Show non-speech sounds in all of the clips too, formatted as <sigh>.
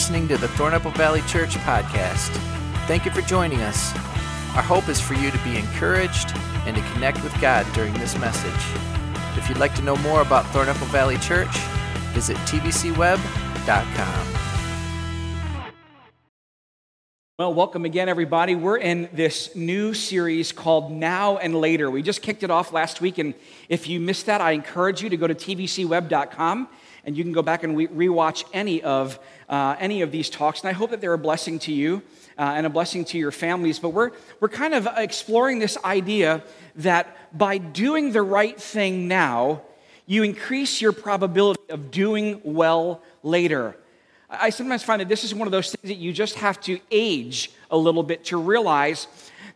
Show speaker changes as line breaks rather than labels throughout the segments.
listening to the Thornapple Valley Church podcast. Thank you for joining us. Our hope is for you to be encouraged and to connect with God during this message. If you'd like to know more about Thornapple Valley Church, visit tvcweb.com.
Well, welcome again, everybody. We're in this new series called Now and Later. We just kicked it off last week, and if you missed that, I encourage you to go to tvcweb.com and you can go back and re- rewatch any of uh, any of these talks. And I hope that they're a blessing to you uh, and a blessing to your families. But we're we're kind of exploring this idea that by doing the right thing now, you increase your probability of doing well later. I sometimes find that this is one of those things that you just have to age a little bit to realize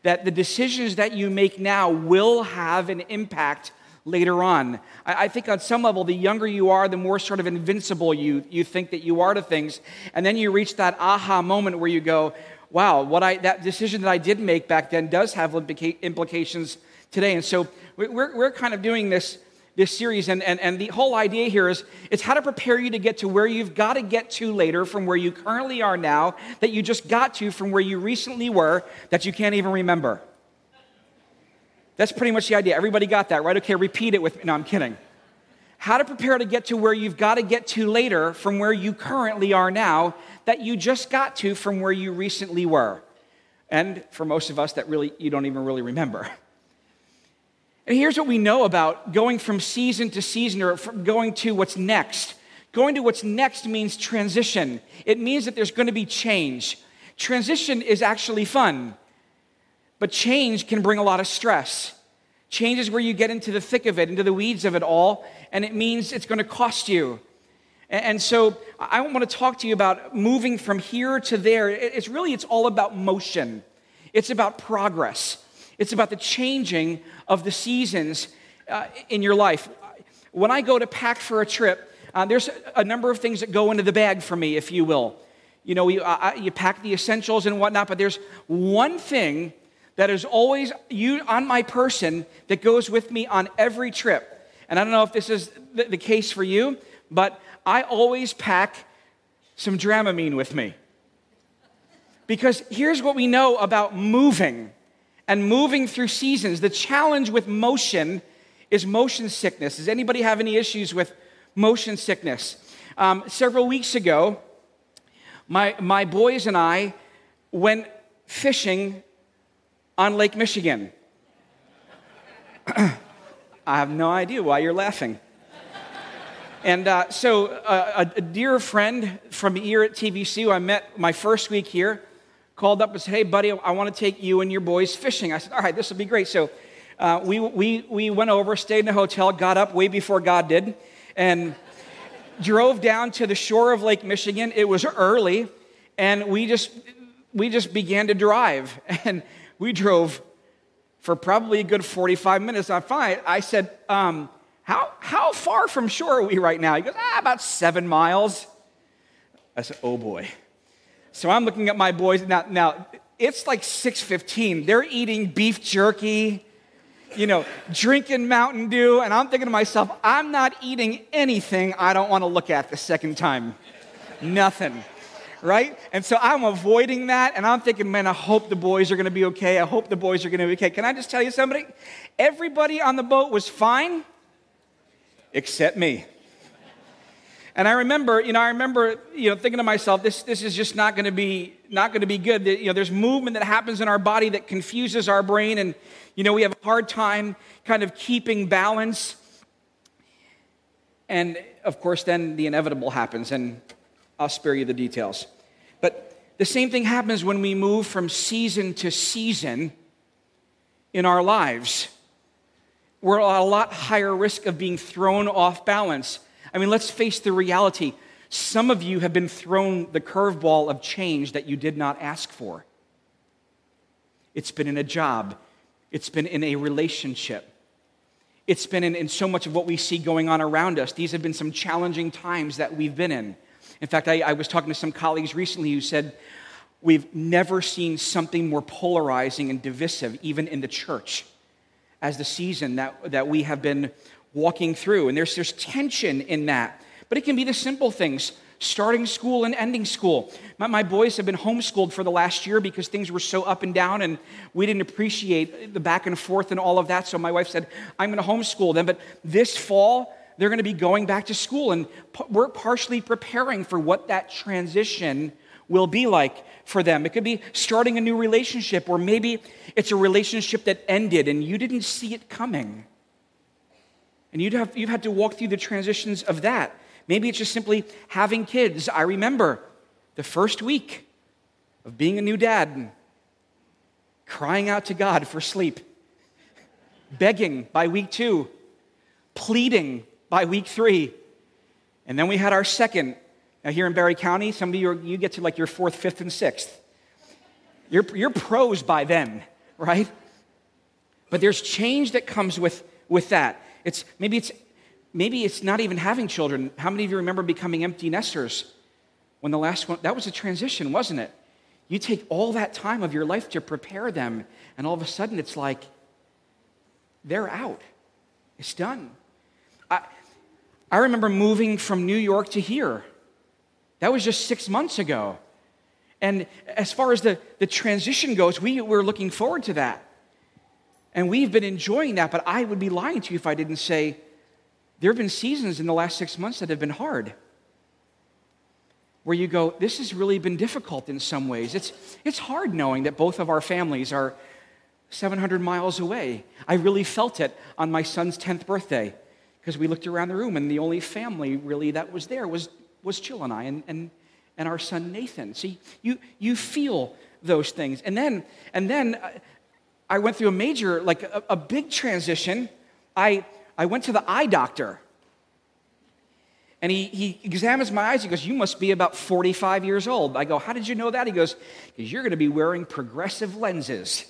that the decisions that you make now will have an impact later on. I, I, think on some level, the younger you are, the more sort of invincible you, you think that you are to things. And then you reach that aha moment where you go, wow, what I, that decision that I did make back then does have implica- implications today. And so we're, we're kind of doing this, this series, and, and, and the whole idea here is it's how to prepare you to get to where you've got to get to later from where you currently are now, that you just got to from where you recently were, that you can't even remember. That's pretty much the idea. Everybody got that, right? Okay, repeat it with me. No, I'm kidding. How to prepare to get to where you've got to get to later from where you currently are now, that you just got to from where you recently were. And for most of us, that really you don't even really remember. And here's what we know about going from season to season or going to what's next. Going to what's next means transition. It means that there's going to be change. Transition is actually fun. But change can bring a lot of stress. Change is where you get into the thick of it, into the weeds of it all, and it means it's going to cost you. And so I want to talk to you about moving from here to there. It's really, it's all about motion. It's about progress. It's about the changing of the seasons uh, in your life. When I go to pack for a trip, uh, there's a number of things that go into the bag for me, if you will. You know, you, uh, you pack the essentials and whatnot, but there's one thing that is always you on my person that goes with me on every trip. And I don't know if this is the, case for you, but I always pack some Dramamine with me. Because here's what we know about moving and moving through seasons. The challenge with motion is motion sickness. Does anybody have any issues with motion sickness? Um, several weeks ago, my, my boys and I went fishing on Lake Michigan. <clears throat> I have no idea why you're laughing. And uh, so, uh, a, dear friend from here at TVC, who I met my first week here, called up and said, Hey, buddy, I want to take you and your boys fishing. I said, All right, this will be great. So, uh, we, we, we went over, stayed in a hotel, got up way before God did, and drove down to the shore of Lake Michigan. It was early, and we just, we just began to drive. <laughs> And we drove for probably a good 45 minutes. I find I said, um, how, how far from shore are we right now? He goes, ah, about seven miles. I said, oh boy. So I'm looking at my boys. Now, now it's like 6.15. They're eating beef jerky, you know, drinking Mountain Dew. And I'm thinking to myself, I'm not eating anything I don't want to look at the second time. Nothing right? And so I'm avoiding that, and I'm thinking, man, I hope the boys are to be okay. I hope the boys are to be okay. Can I just tell you somebody? Everybody on the boat was fine, except me. And I remember, you know, I remember, you know, thinking to myself, this, this is just not going to be not going to be good. You know, there's movement that happens in our body that confuses our brain, and you know, we have a hard time kind of keeping balance. And of course, then the inevitable happens, and I'll spare you the details. The same thing happens when we move from season to season in our lives. We're at a lot higher risk of being thrown off balance. I mean, let's face the reality. Some of you have been thrown the curveball of change that you did not ask for. It's been in a job, it's been in a relationship, it's been in, in so much of what we see going on around us. These have been some challenging times that we've been in. In fact, I, I was talking to some colleagues recently who said, We've never seen something more polarizing and divisive, even in the church, as the season that, that we have been walking through. And there's, there's tension in that. But it can be the simple things. starting school and ending school. My, my, boys have been homeschooled for the last year because things were so up and down and we didn't appreciate the back and forth and all of that. So my wife said, I'm going to homeschool them. But this fall, they're going to be going back to school and we're partially preparing for what that transition will be like for them. It could be starting a new relationship, or maybe it's a relationship that ended and you didn't see it coming. And you'd have, you've had to walk through the transitions of that. Maybe it's just simply having kids. I remember the first week of being a new dad crying out to God for sleep, begging by week two, pleading by week three. And then we had our second now, here in Barry County, some of you, are, you get to like your fourth, fifth, and sixth. You're, you're pros by then, right? But there's change that comes with, with that. It's, maybe, it's, maybe it's not even having children. How many of you remember becoming empty nesters when the last one? That was a transition, wasn't it? You take all that time of your life to prepare them, and all of a sudden it's like they're out. It's done. I, I remember moving from New York to here that was just six months ago. And as far as the, the transition goes, we, we're looking forward to that. And we've been enjoying that, but I would be lying to you if I didn't say there have been seasons in the last six months that have been hard. Where you go, this has really been difficult in some ways. It's, it's hard knowing that both of our families are 700 miles away. I really felt it on my son's 10th birthday because we looked around the room and the only family really that was there was was Jill and I and, and, and our son Nathan. See, you, you feel those things. And then, and then uh, I went through a major, like a, a big transition. I, I went to the eye doctor. And he, he examines my eyes. He goes, You must be about 45 years old. I go, How did you know that? He goes, Because you're going to be wearing progressive lenses.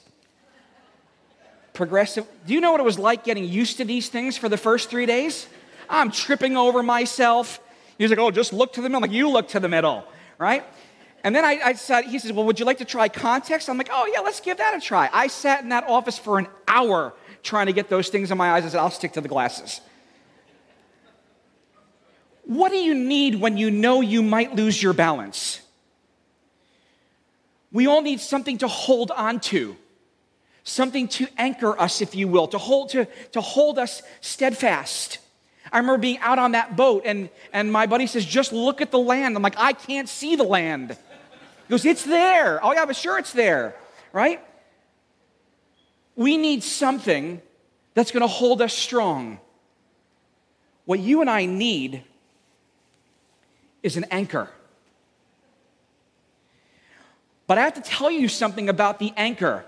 Progressive. Do you know what it was like getting used to these things for the first three days? I'm tripping over myself. He's like, oh, just look to the middle. I'm like, you look to the middle, right? And then I, I said, he says, well, would you like to try context? I'm like, oh, yeah, let's give that a try. I sat in that office for an hour trying to get those things in my eyes. I said, I'll stick to the glasses. What do you need when you know you might lose your balance? We all need something to hold on to, something to anchor us, if you will, to hold, to, to hold us steadfast. I remember being out on that boat, and, and my buddy says, Just look at the land. I'm like, I can't see the land. He goes, It's there. Oh, yeah, but sure, it's there, right? We need something that's going to hold us strong. What you and I need is an anchor. But I have to tell you something about the anchor.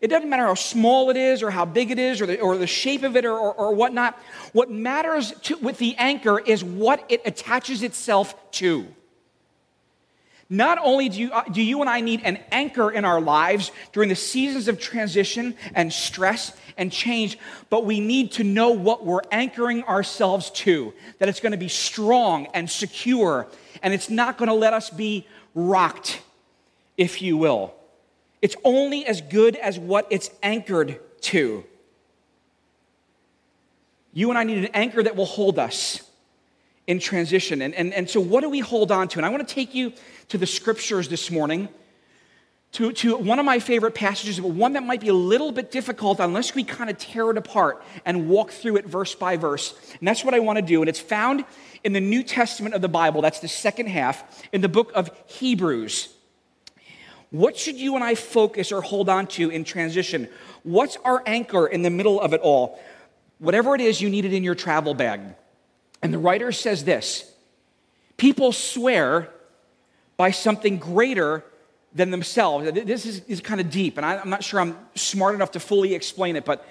It doesn't matter how small it is or how big it is or the, or the shape of it or, or, or whatnot. What matters to, with the anchor is what it attaches itself to. Not only do you, uh, do you and I need an anchor in our lives during the seasons of transition and stress and change, but we need to know what we're anchoring ourselves to, that it's going to be strong and secure, and it's not going to let us be rocked, if you will. It's only as good as what it's anchored to. You and I need an anchor that will hold us in transition. And, and, and so, what do we hold on to? And I want to take you to the scriptures this morning, to, to one of my favorite passages, but one that might be a little bit difficult unless we kind of tear it apart and walk through it verse by verse. And that's what I want to do. And it's found in the New Testament of the Bible, that's the second half, in the book of Hebrews. What should you and I focus or hold on to in transition? What's our anchor in the middle of it all? Whatever it is, you need it in your travel bag. And the writer says this People swear by something greater than themselves. This is, is kind of deep, and I, I'm not sure I'm smart enough to fully explain it, but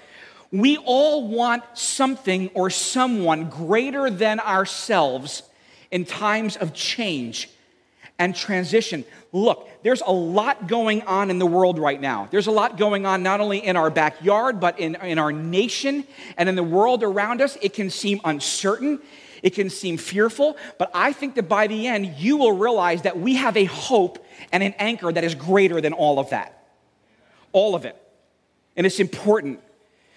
we all want something or someone greater than ourselves in times of change and transition. Look, there's a lot going on in the world right now. There's a lot going on not only in our backyard, but in, in our nation and in the world around us. It can seem uncertain, it can seem fearful, but I think that by the end, you will realize that we have a hope and an anchor that is greater than all of that. All of it. And it's important.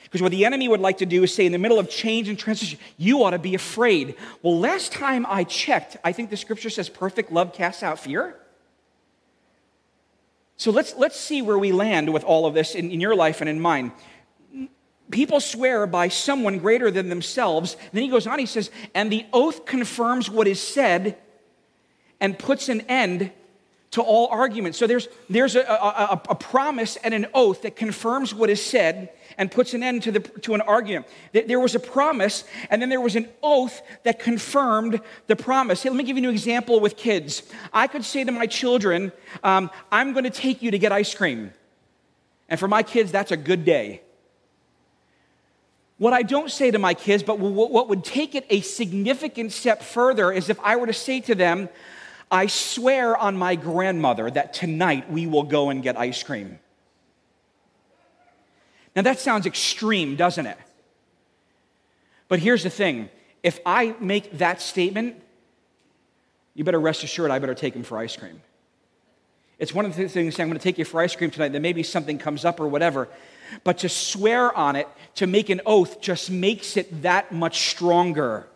Because what the enemy would like to do is say, in the middle of change and transition, you ought to be afraid. Well, last time I checked, I think the scripture says perfect love casts out fear. So let's, let's see where we land with all of this in, in your life and in mine. People swear by someone greater than themselves. then he goes on, he says, and the oath confirms what is said and puts an end to all arguments. So there's, there's a, a, a, promise and an oath that confirms what is said and puts an end to, the, to an argument. There was a promise, and then there was an oath that confirmed the promise. Hey, let me give you an example with kids. I could say to my children, um, I'm going to take you to get ice cream. And for my kids, that's a good day. What I don't say to my kids, but what would take it a significant step further, is if I were to say to them, I swear on my grandmother that tonight we will go and get ice cream. Now that sounds extreme, doesn't it? But here's the thing if I make that statement, you better rest assured I better take him for ice cream. It's one of the things I'm going to take you for ice cream tonight, then maybe something comes up or whatever. But to swear on it, to make an oath, just makes it that much stronger.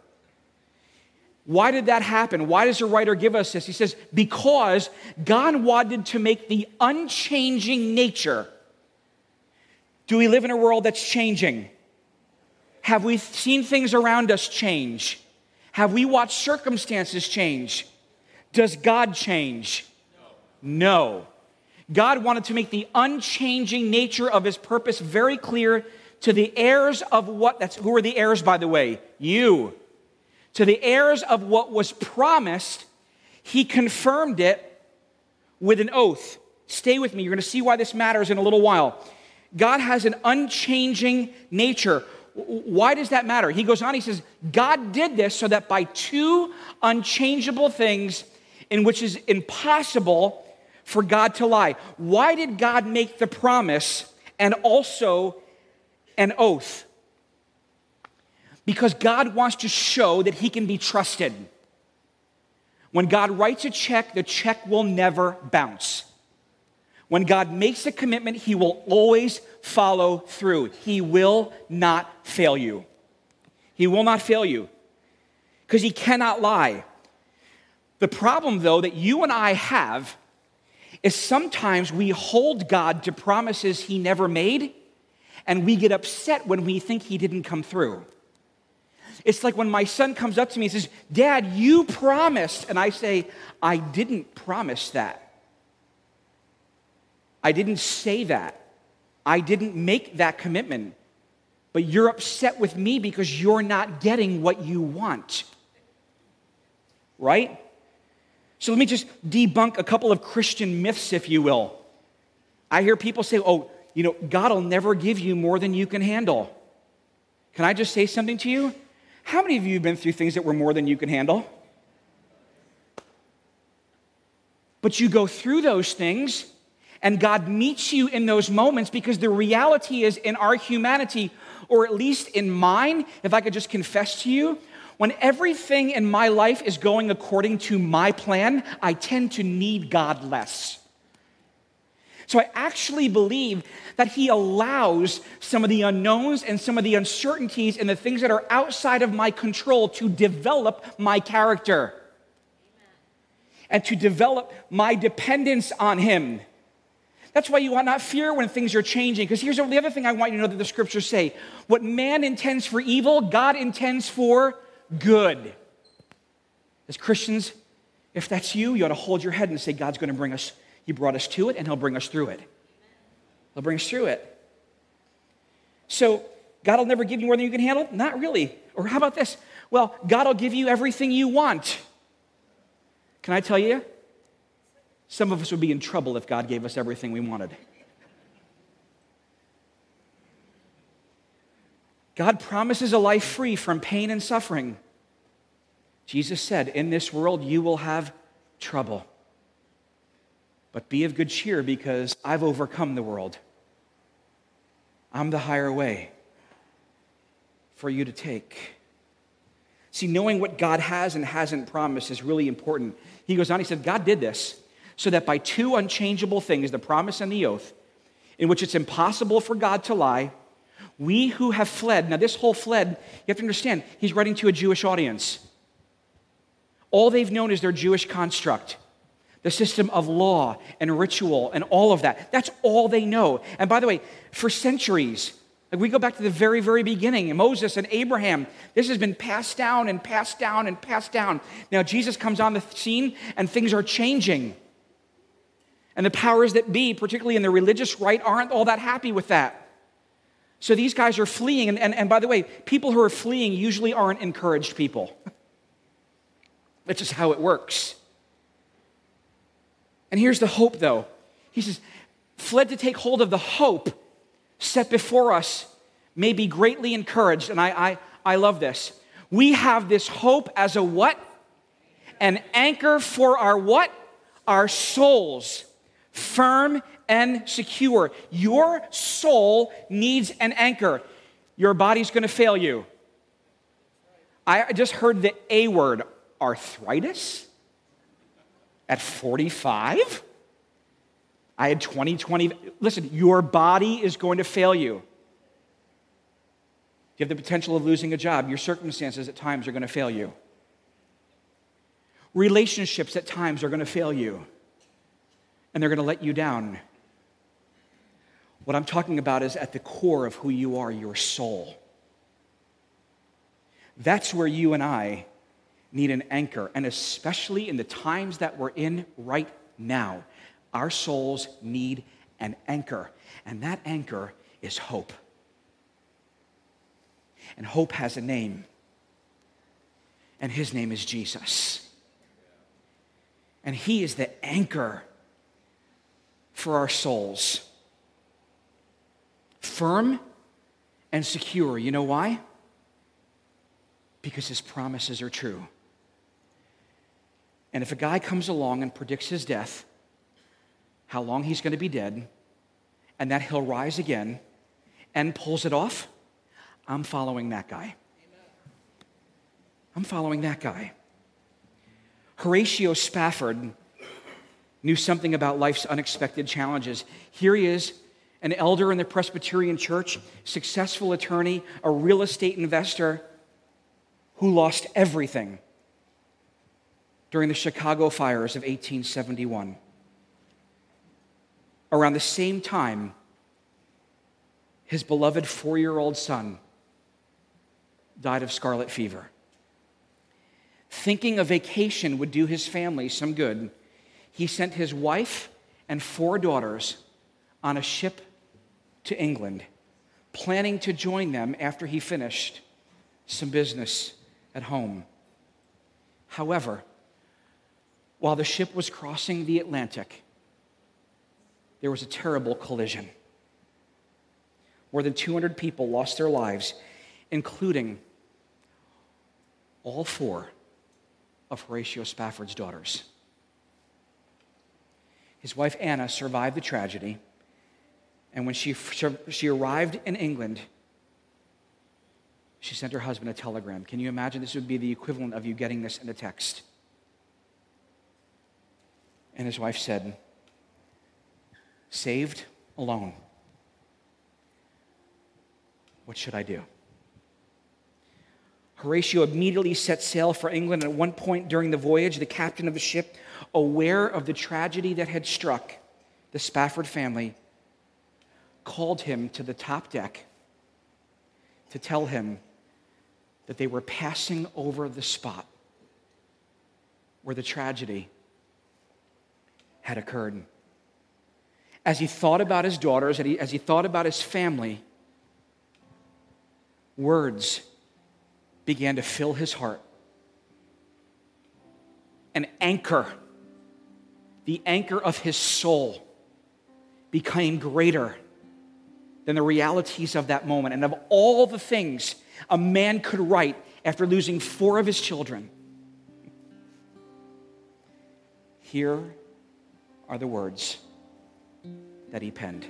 Why did that happen? Why does the writer give us this? He says, because God wanted to make the unchanging nature. Do we live in a world that's changing? Have we seen things around us change? Have we watched circumstances change? Does God change? No. no. God wanted to make the unchanging nature of his purpose very clear to the heirs of what that's who are the heirs by the way? You to the heirs of what was promised, he confirmed it with an oath. Stay with me. You're going to see why this matters in a little while. God has an unchanging nature. Why does that matter? He goes on, he says, God did this so that by two unchangeable things in which is impossible for God to lie. Why did God make the promise and also an oath? because God wants to show that He can be trusted. When God writes a check, the check will never bounce. When God makes a commitment, He will always follow through. He will not fail you. He will not fail you because He cannot lie. The problem, though, that you and I have is sometimes we hold God to promises He never made, and we get upset when we think He didn't come through. It's like when my son comes up to me and says, Dad, you promised. And I say, I didn't promise that. I didn't say that. I didn't make that commitment. But you're upset with me because you're not getting what you want. Right? So let me just debunk a couple of Christian myths, if you will. I hear people say, oh, you know, God will never give you more than you can handle. Can I just say something to you? How many of you have been through things that were more than you can handle? But you go through those things, and God meets you in those moments because the reality is in our humanity, or at least in mine, if I could just confess to you, when everything in my life is going according to my plan, I tend to need God less. So I actually believe that He allows some of the unknowns and some of the uncertainties and the things that are outside of my control to develop my character and to develop my dependence on Him. That's why you ought not fear when things are changing. Because here's the other thing I want you to know that the scriptures say what man intends for evil, God intends for good. As Christians, if that's you, you ought to hold your head and say, God's going to bring us he brought us to it and He'll bring us through it. He'll bring us through it. So, God will never give you more than you can handle? Not really. Or how about this? Well, God will give you everything you want. Can I tell you? Some of us would be in trouble if God gave us everything we wanted. God promises a life free from pain and suffering. Jesus said, In this world you will have trouble. But be of good cheer because I've overcome the world. I'm the higher way for you to take. See, knowing what God has and hasn't promised is really important. He goes on, he said, God did this so that by two unchangeable things, the promise and the oath, in which it's impossible for God to lie, We who have fled, now this whole fled, you have to understand, he's writing to a Jewish audience. All they've known is their Jewish construct, the system of law and ritual and all of that. That's all they know. And by the way, for centuries, like we go back to the very, very beginning, Moses and Abraham, this has been passed down and passed down and passed down. Now Jesus comes on the scene and things are changing. And the powers that be, particularly in the religious right, aren't all that happy with that. So these guys are fleeing. And, and, and by the way, people who are fleeing usually aren't encouraged people. <laughs> That's just how it works. And here's the hope, though. He says, fled to take hold of the hope set before us may be greatly encouraged. And I, I, I love this. We have this hope as a what? An anchor for our what? Our souls firm and secure. Your soul needs an anchor. Your body's going to fail you. I just heard the A word arthritis at 45. I had 20, 20. Listen, your body is going to fail you. You have the potential of losing a job. Your circumstances at times are going to fail you. Relationships at times are going to fail you and they're going to let you down. What I'm talking about is at the core of who you are, your soul. That's where you and I need an anchor, and especially in the times that we're in right now, our souls need an anchor, and that anchor is hope. And hope has a name, and his name is Jesus. And he is the anchor for our souls. Firm and secure. You know why? Because his promises are true. And if a guy comes along and predicts his death, how long he's going to be dead, and that he'll rise again and pulls it off, I'm following that guy. I'm following that guy. Horatio Spafford knew something about life's unexpected challenges. Here he is, an elder in the Presbyterian church, successful attorney, a real estate investor who lost everything during the Chicago fires of 1871. Around the same time, his beloved four year old son died of scarlet fever. Thinking a vacation would do his family some good, he sent his wife and four daughters on a ship to England, planning to join them after he finished some business at home. However, while the ship was crossing the Atlantic, there was a terrible collision. More than 200 people lost their lives, including all four of Horatio Spafford's daughters. His wife Anna survived the tragedy, and when she, she arrived in England, she sent her husband a telegram. Can you imagine this would be the equivalent of you getting this in a text? And his wife said, Saved, alone. What should I do? Horatio immediately set sail for England. At one point during the voyage, the captain of the ship aware of the tragedy that had struck the Spafford family, called him to the top deck to tell him that they were passing over the spot where the tragedy had occurred. As he thought about his daughters, as he thought about his family, words began to fill his heart. An anchor the anchor of his soul became greater than the realities of that moment. And of all the things a man could write after losing four of his children, here are the words that he penned.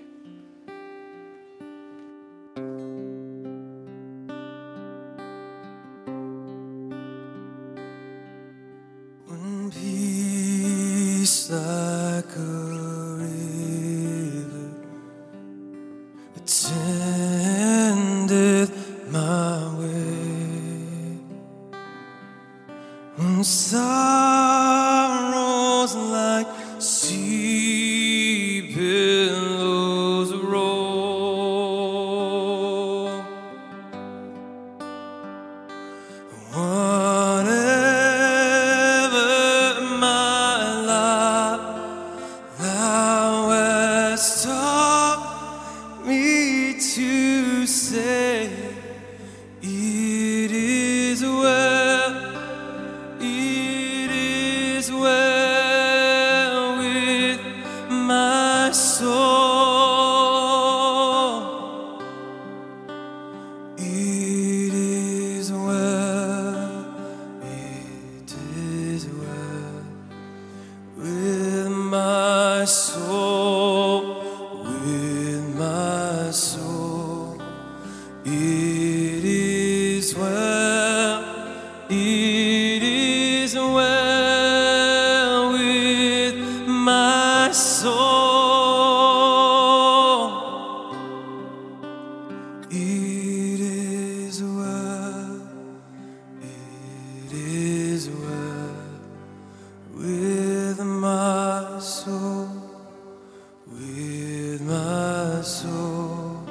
With my soul.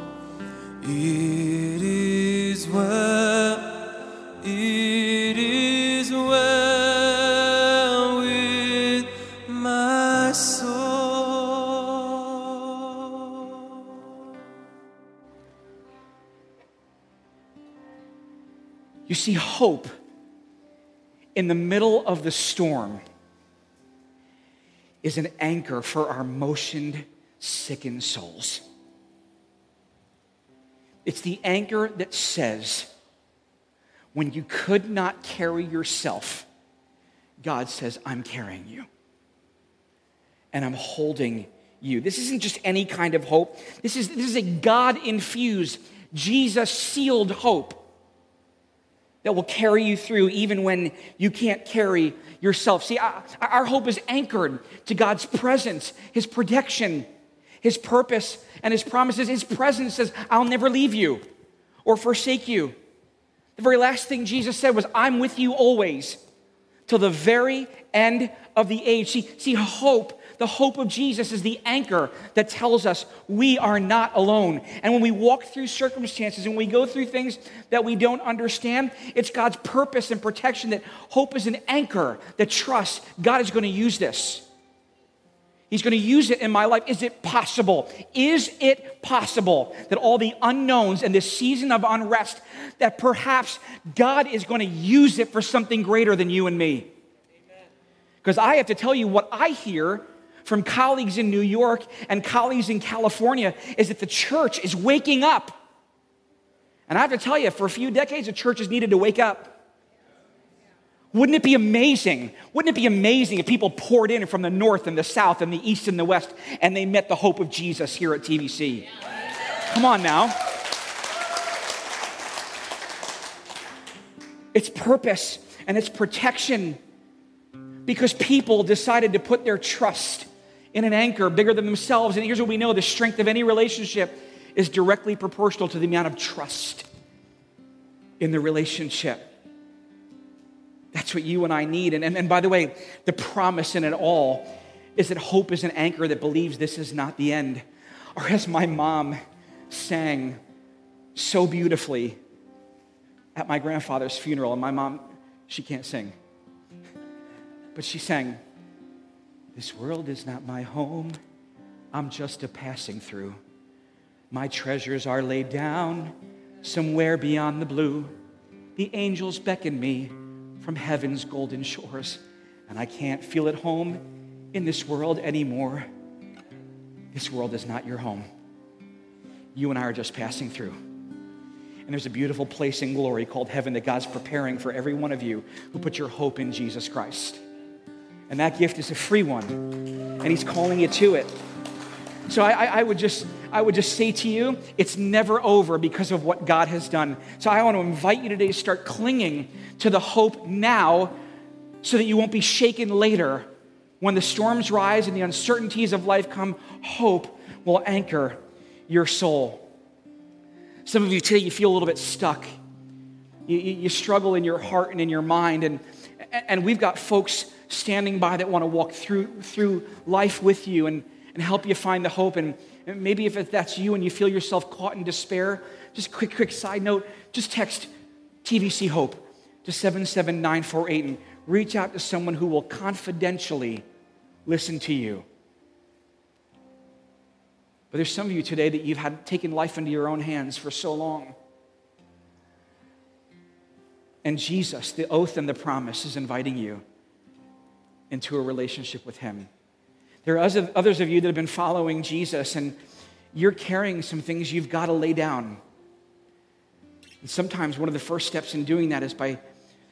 It is well. It is well with my soul.
You see, hope in the middle of the storm is an anchor for our motioned, sickened souls. It's the anchor that says, when you could not carry yourself, God says, I'm carrying you. And I'm holding you. This isn't just any kind of hope. This is, this is a God infused, Jesus sealed hope that will carry you through even when you can't carry yourself. See, our hope is anchored to God's presence, His protection, His purpose, and His promises. His presence says, I'll never leave you or forsake you. The very last thing Jesus said was, I'm with you always till the very end of the age. See, see, hope, the hope of Jesus is the anchor that tells us we are not alone. And when we walk through circumstances and we go through things that we don't understand, it's God's purpose and protection that hope is an anchor that trusts God is going to use this. He's going to use it in my life. Is it possible? Is it possible that all the unknowns and this season of unrest, that perhaps God is going to use it for something greater than you and me? Because I have to tell you what I hear from colleagues in New York and colleagues in California is that the church is waking up. And I have to tell you, for a few decades, the church has needed to wake up. Wouldn't it be amazing? Wouldn't it be amazing if people poured in from the north and the south and the east and the west and they met the hope of Jesus here at TVC? Come on now. It's purpose and it's protection because people decided to put their trust in an anchor bigger than themselves. And here's what we know the strength of any relationship is directly proportional to the amount of trust in the relationship. That's what you and I need. And, and, and by the way, the promise in it all is that hope is an anchor that believes this is not the end. Or as my mom sang so beautifully at my grandfather's funeral, and my mom, she can't sing, but she sang, This world is not my home, I'm just a passing through. My treasures are laid down somewhere beyond the blue. The angels beckon me from heaven's golden shores, and I can't feel at home in this world anymore. This world is not your home. You and I are just passing through. And there's a beautiful place in glory called heaven that God's preparing for every one of you who put your hope in Jesus Christ. And that gift is a free one, and He's calling you to it. So I, I, would just, I would just say to you, it's never over because of what God has done. So I want to invite you today to start clinging to the hope now, so that you won't be shaken later when the storms rise and the uncertainties of life come. Hope will anchor your soul. Some of you today, you feel a little bit stuck. You, you, you struggle in your heart and in your mind, and And we've got folks standing by that want to walk through, through life with you and, and help you find the hope. And maybe if that's you and you feel yourself caught in despair, just quick, quick side note, just text TVC Hope to 77948 and reach out to someone who will confidentially listen to you. But there's some of you today that you've had taken life into your own hands for so long. And Jesus, the oath and the promise, is inviting you into a relationship with Him. There are others of you that have been following Jesus, and you're carrying some things you've got to lay down. And sometimes one of the first steps in doing that is by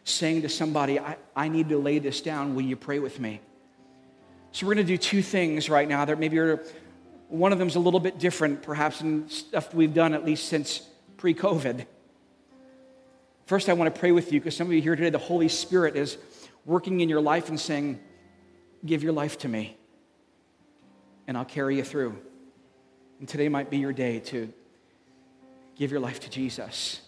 saying to somebody, I, I need to lay this down. Will you pray with me? So we're going to do two things right now that maybe one of them is a little bit different, perhaps, in stuff we've done at least since pre COVID. First, I want to pray with you because some of you here today, the Holy Spirit is working in your life and saying, Give your life to me, and I'll carry you through. And today might be your day to give your life to Jesus.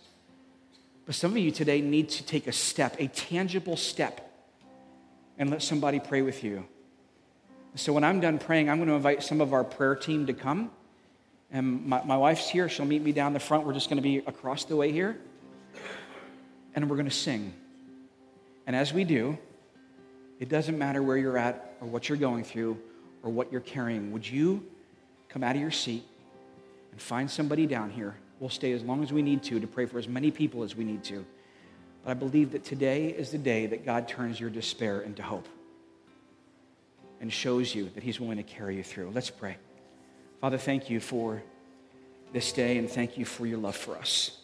But some of you today need to take a step, a tangible step, and let somebody pray with you. So when I'm done praying, I'm going to invite some of our prayer team to come. And my, my wife's here. She'll meet me down the front. We're just going to be across the way here. And we're going to sing. And as we do, it doesn't matter where you're at or what you're going through or what you're carrying. Would you come out of your seat and find somebody down here? We'll stay as long as we need to to pray for as many people as we need to. But I believe that today is the day that God turns your despair into hope and shows you that He's willing to carry you through. Let's pray. Father, thank you for this day and thank you for your love for us,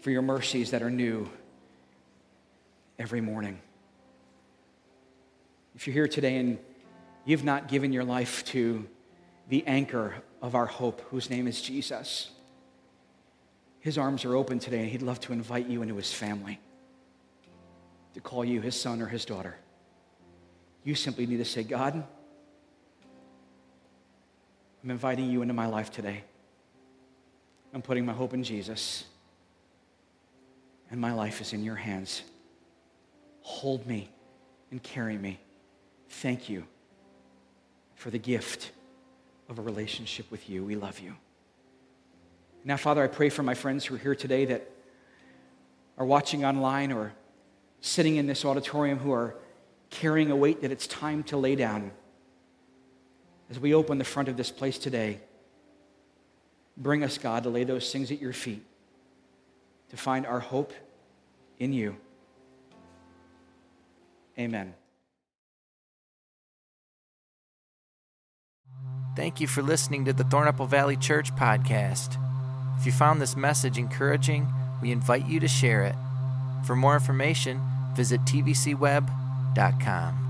for your mercies that are new every morning. If you're here today and you've not given your life to the anchor of our hope, whose name is Jesus, his arms are open today and he'd love to invite you into his family, to call you his son or his daughter. You simply need to say, God, I'm inviting you into my life today. I'm putting my hope in Jesus, and my life is in your hands. Hold me and carry me. Thank you for the gift of a relationship with you. We love you. Now, Father, I pray for my friends who are here today that are watching online or sitting in this auditorium who are carrying a weight that it's time to lay down. As we open the front of this place today, bring us, God, to lay those things at your feet, to find our hope in you. Amen.
Thank you for listening to the Thornapple Valley Church podcast. If you found this message encouraging, we invite you to share it. For more information, visit tvcweb.com.